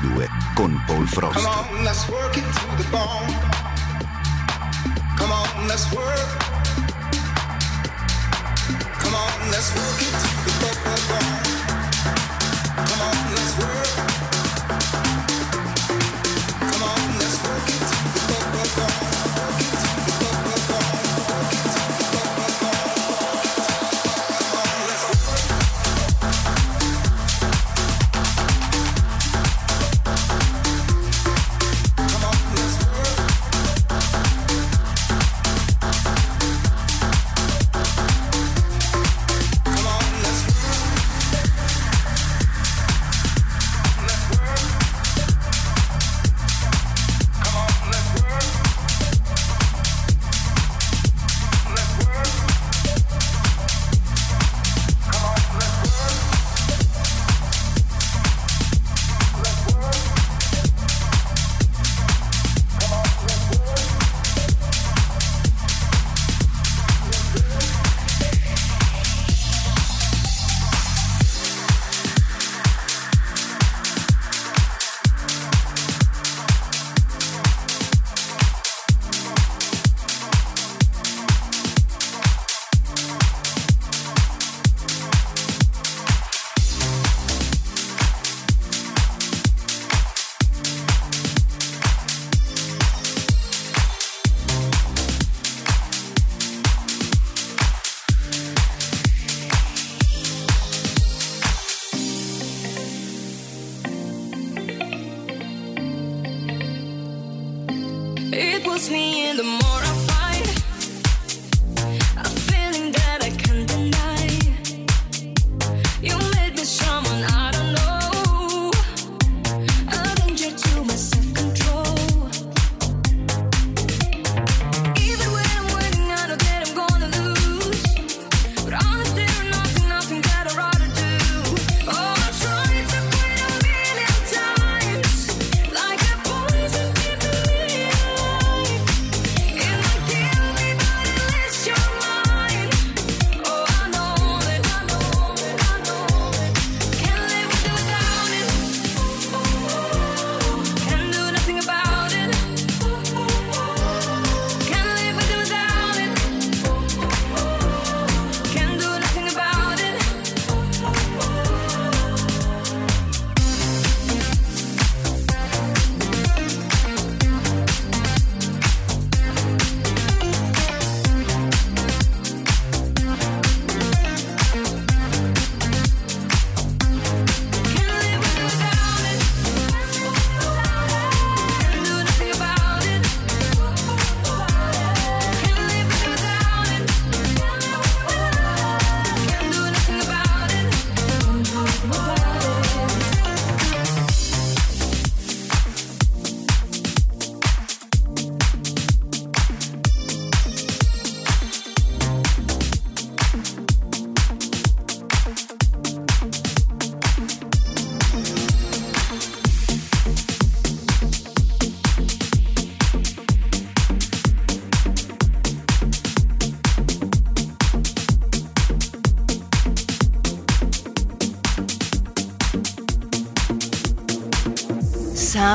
2022 con Paul Frost. Come on, let's work it to the bone. Come on, let's work. Come on, let's work it to the bone.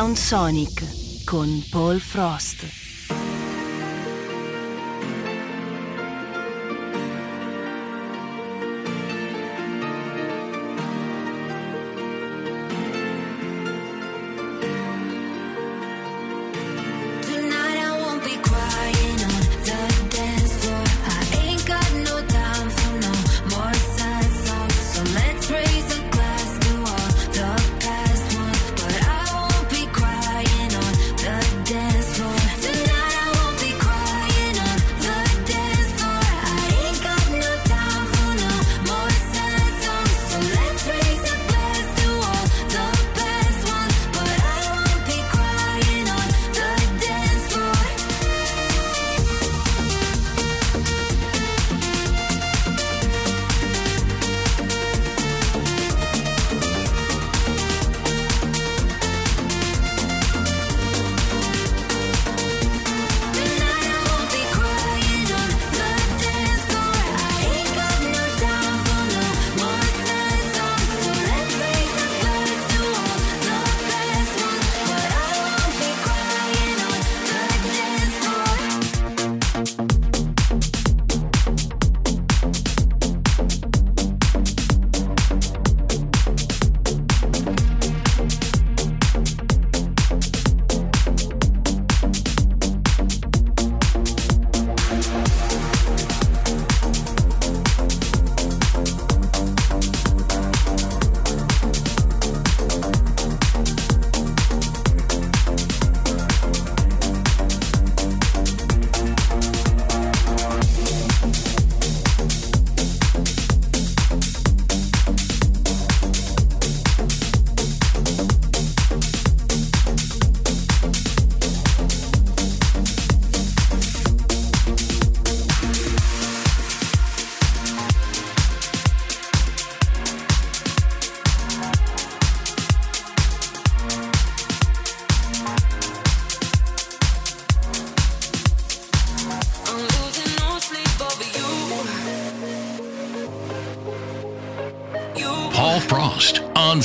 Sound Sonic con Paul Frost.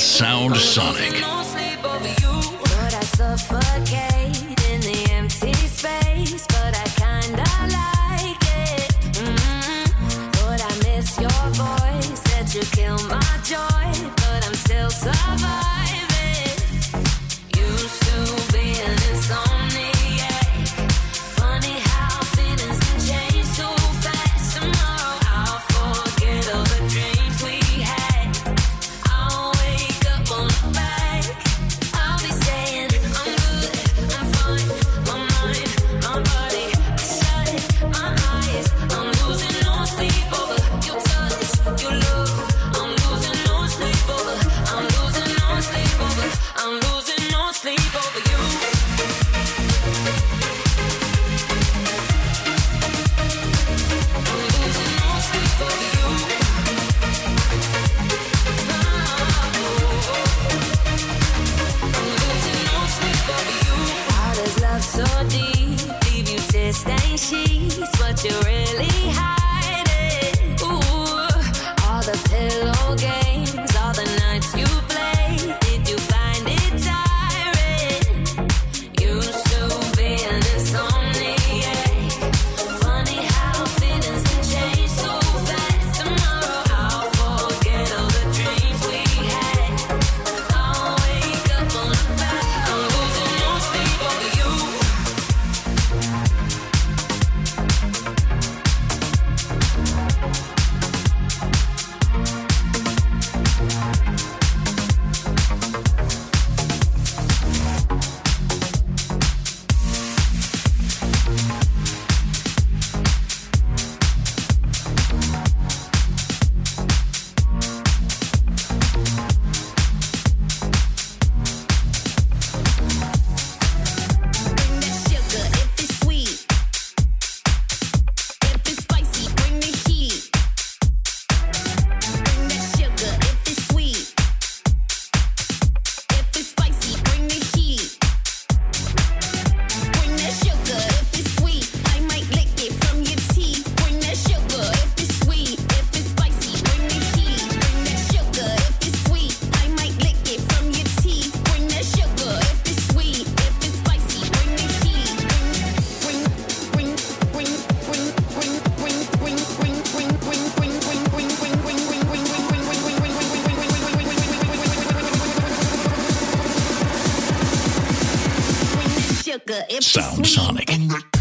Sound Sonic. good. It Sound Sonic.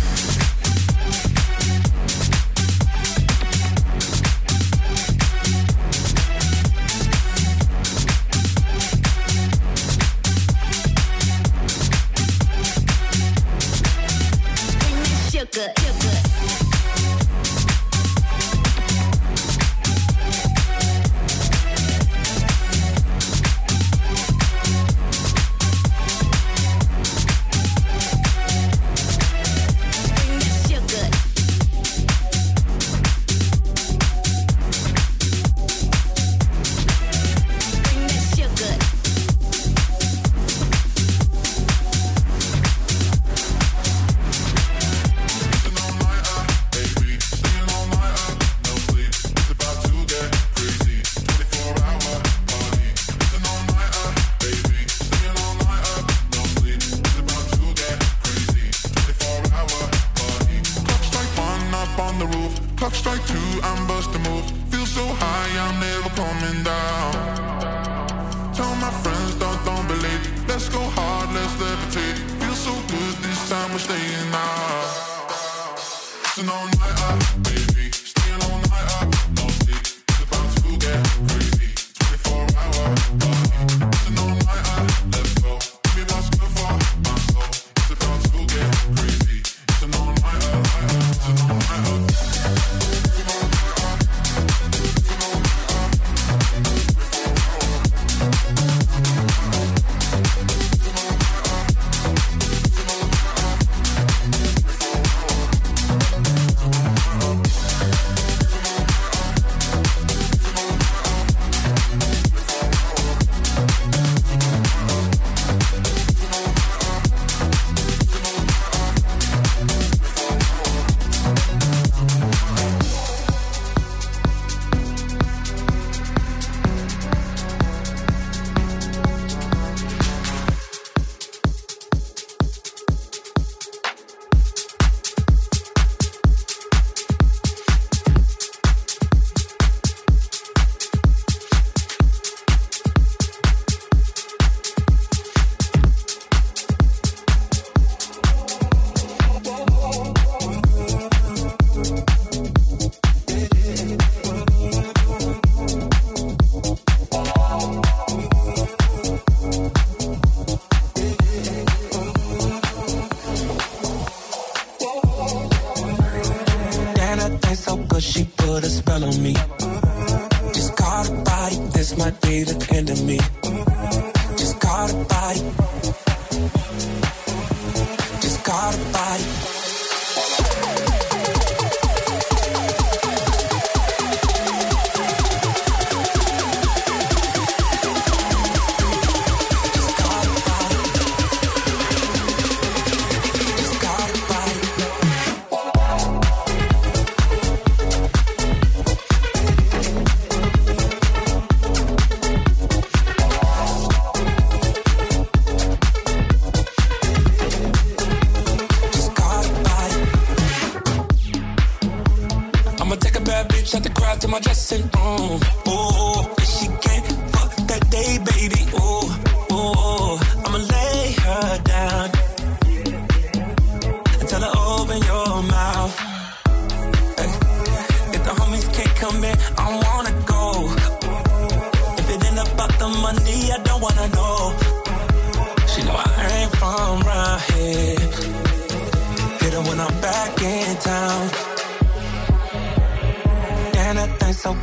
bad bitch at the crowd to my dressing uh. room. Oh, she can't fuck that day, baby. Oh, oh.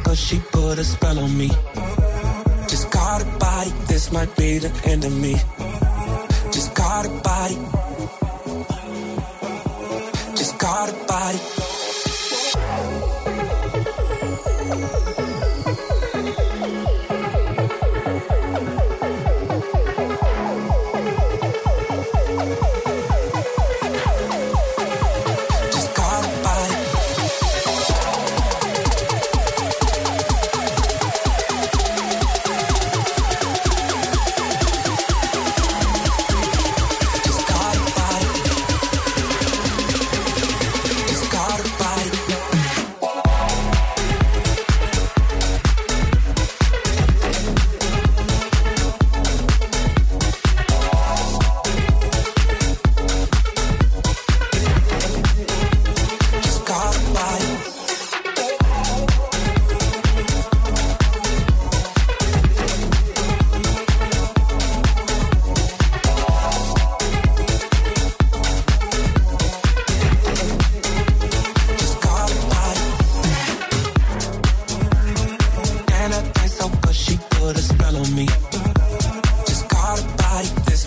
But she put a spell on me. Just caught a body, this might be the end of me. Just caught a body.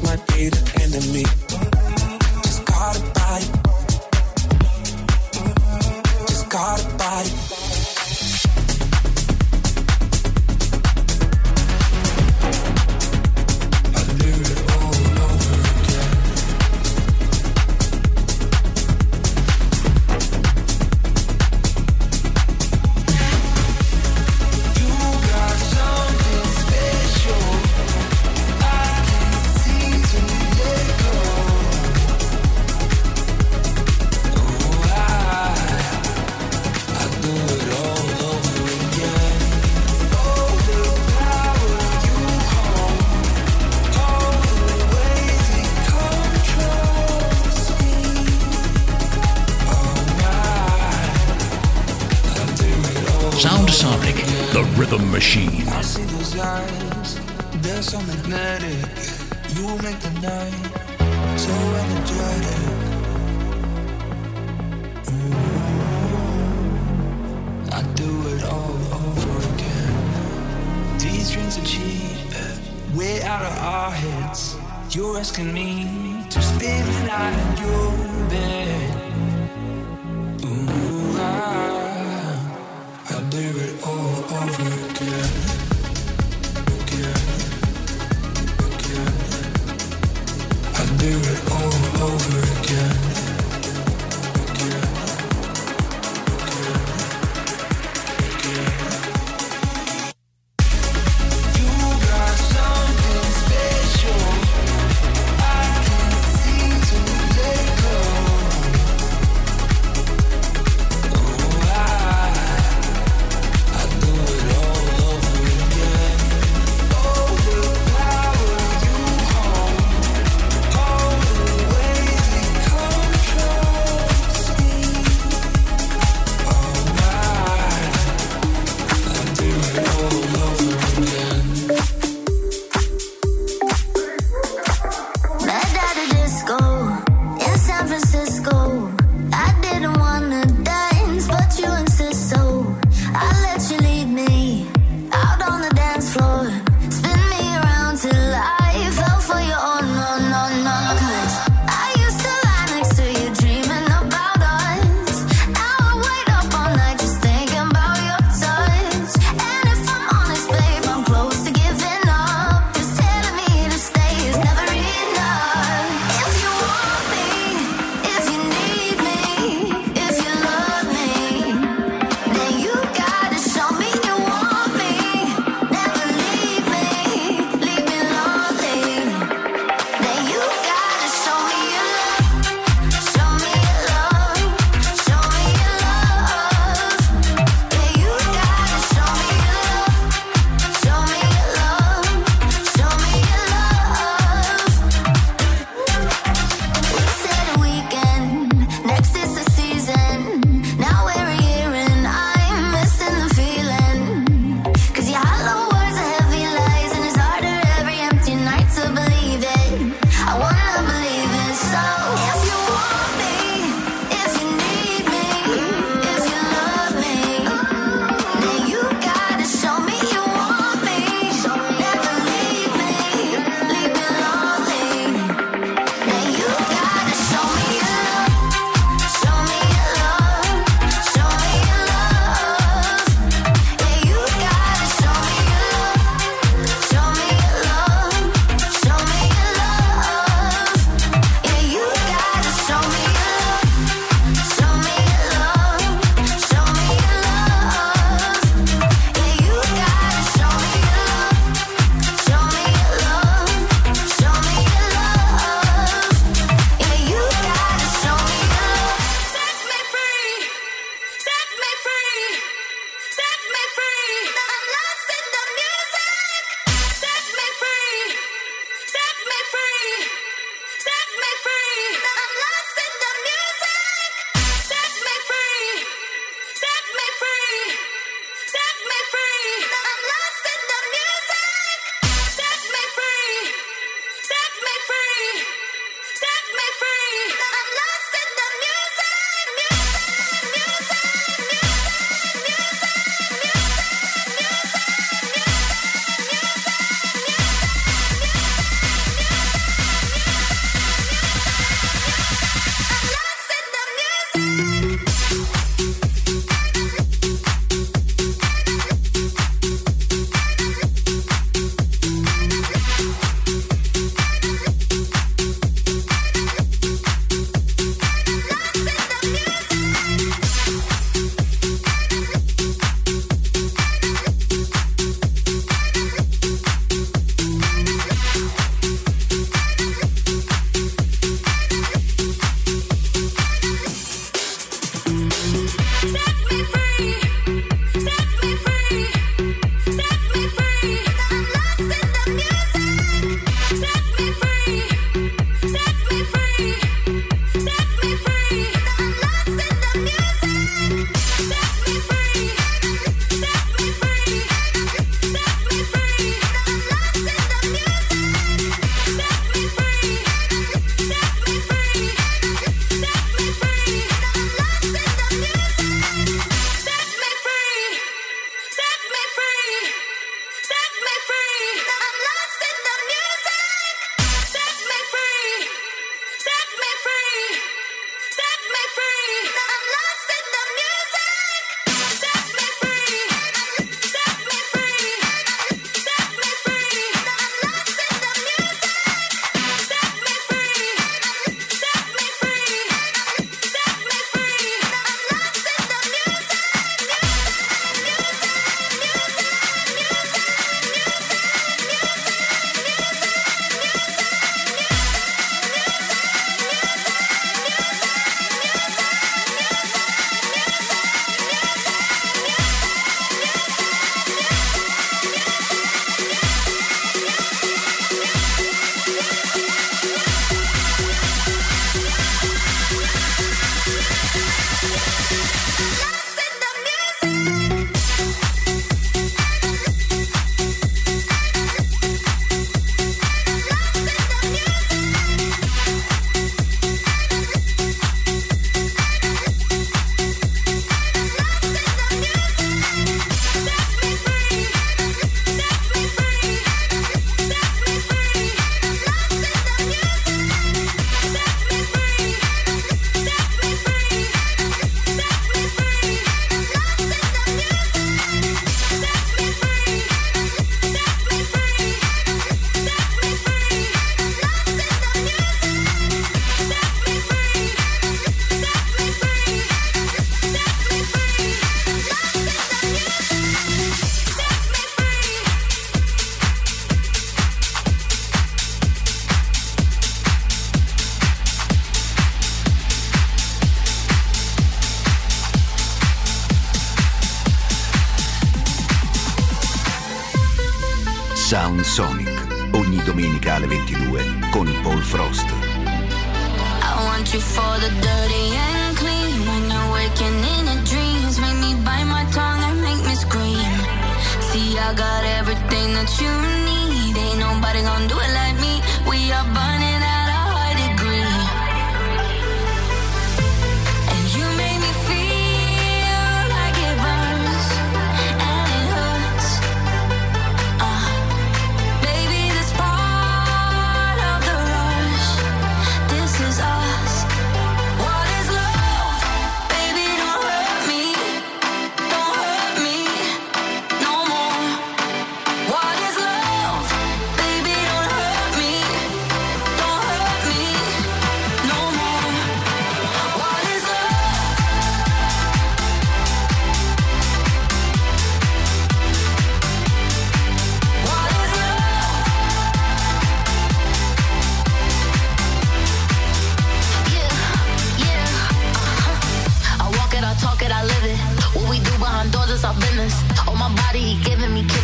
might be the enemy.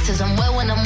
Cause I'm well when I'm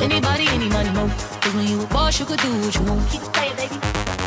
anybody, any money, mo. Cause when you a boss, you could do what you want. Keep it baby.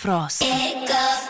Fraser.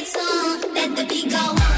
let the beat go on.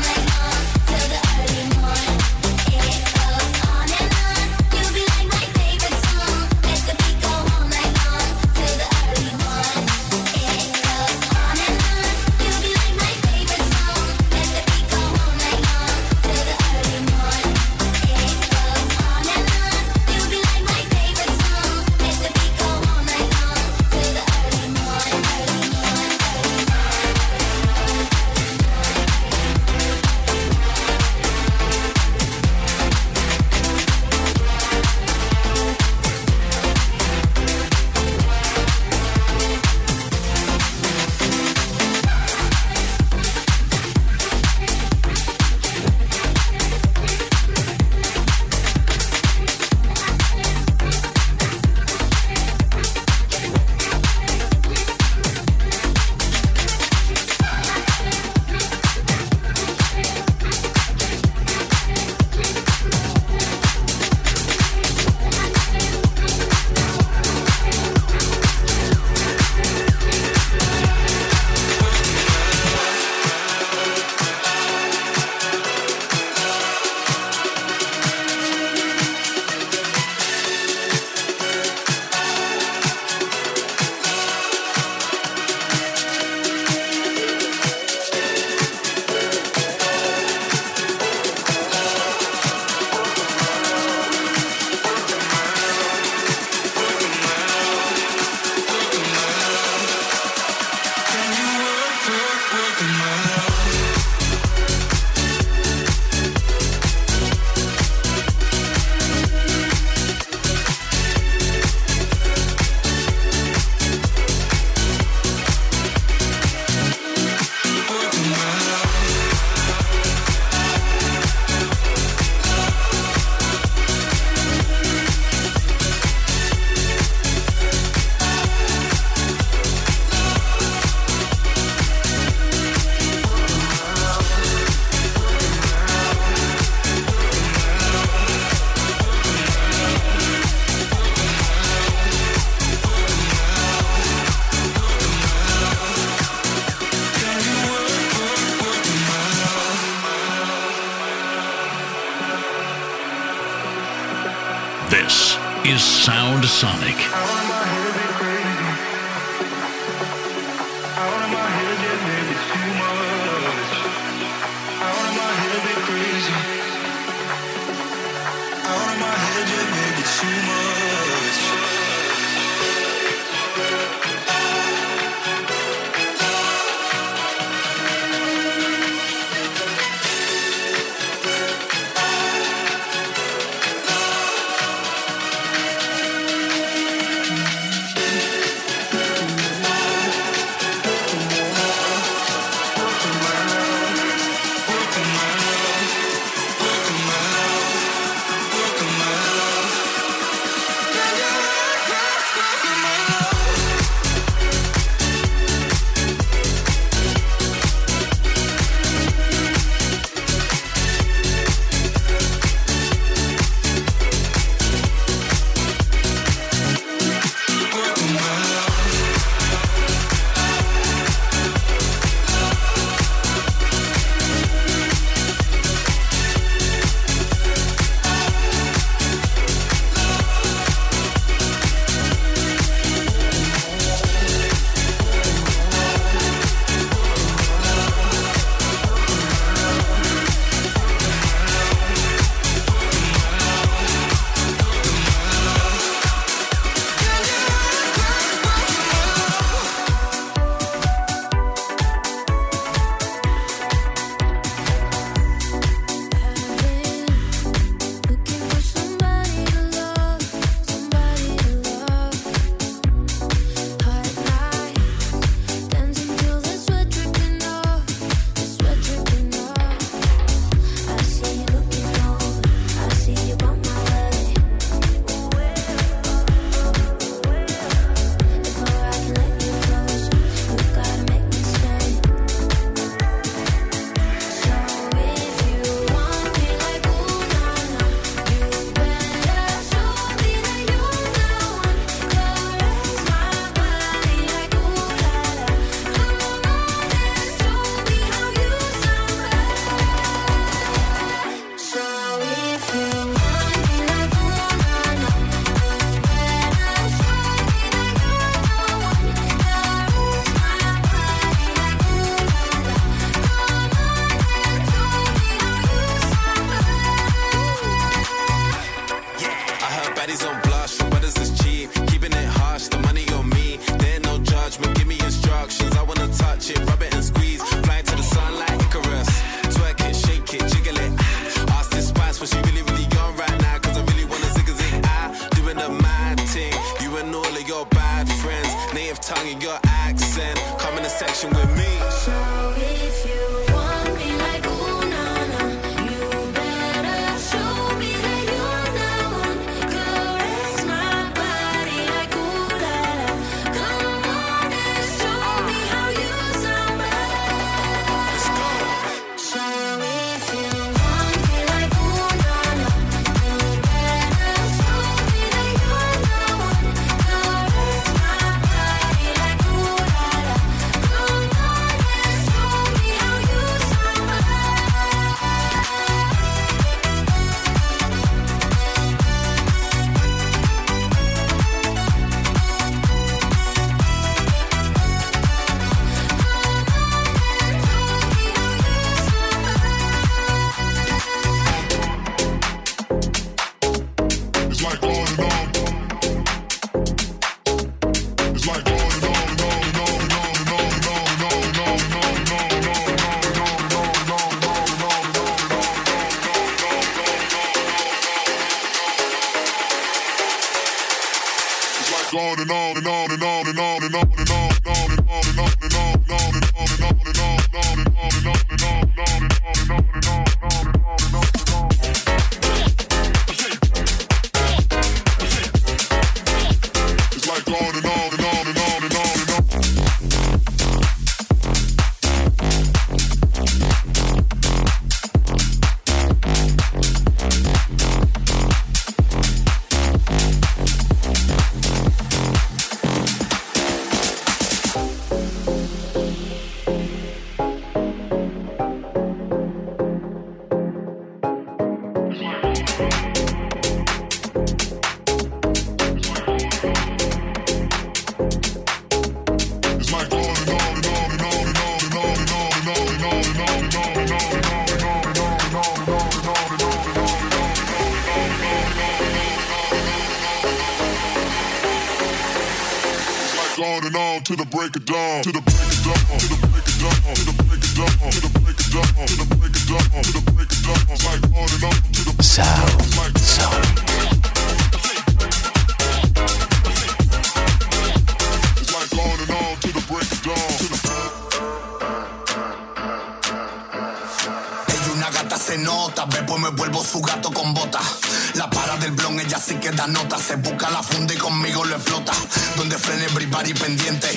party pendiente.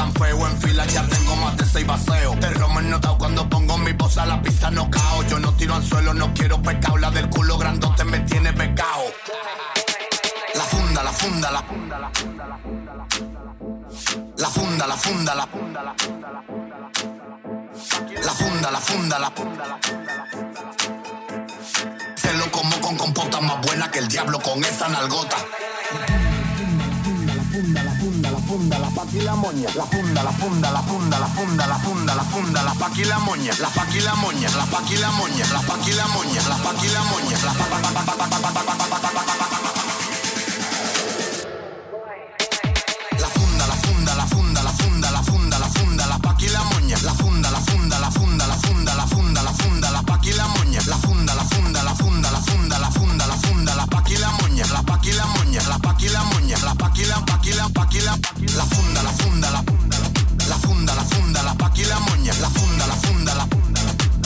Tan feo en fila, ya tengo más de seis vaseos. Te romo el notado cuando pongo mi voz a la pista, no cao. Yo no tiro al suelo, no quiero pecado, la del culo grandote me tiene becao. La funda, la funda, la la funda, la funda, la la funda, la funda, la Se lo como con compota más buena que el diablo con esa nalgota. La funda, la funda, la funda, la la moña. La funda, la funda, la funda, la funda, la funda, la funda, la paqui la moña. La paqui la moña, la paqui la moña, la paqui la moña, la paqui la moña, la La funda, la funda, la funda, la funda, la funda, la funda, la paqui la moña. La funda, la funda, la funda, la funda, la funda, la funda, la paqui la moña. La funda, la funda, la funda, la funda, la funda paqui la moña. La paqui la moña, la paqui la moña, la paqui la paqui la paqui la la funda, la funda, la la funda, la funda, la paqui la moña. La funda, la funda, la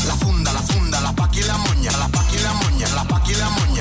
la funda, la funda, la paqui la moña, la paqui la moña, Sound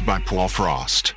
by Paul Frost.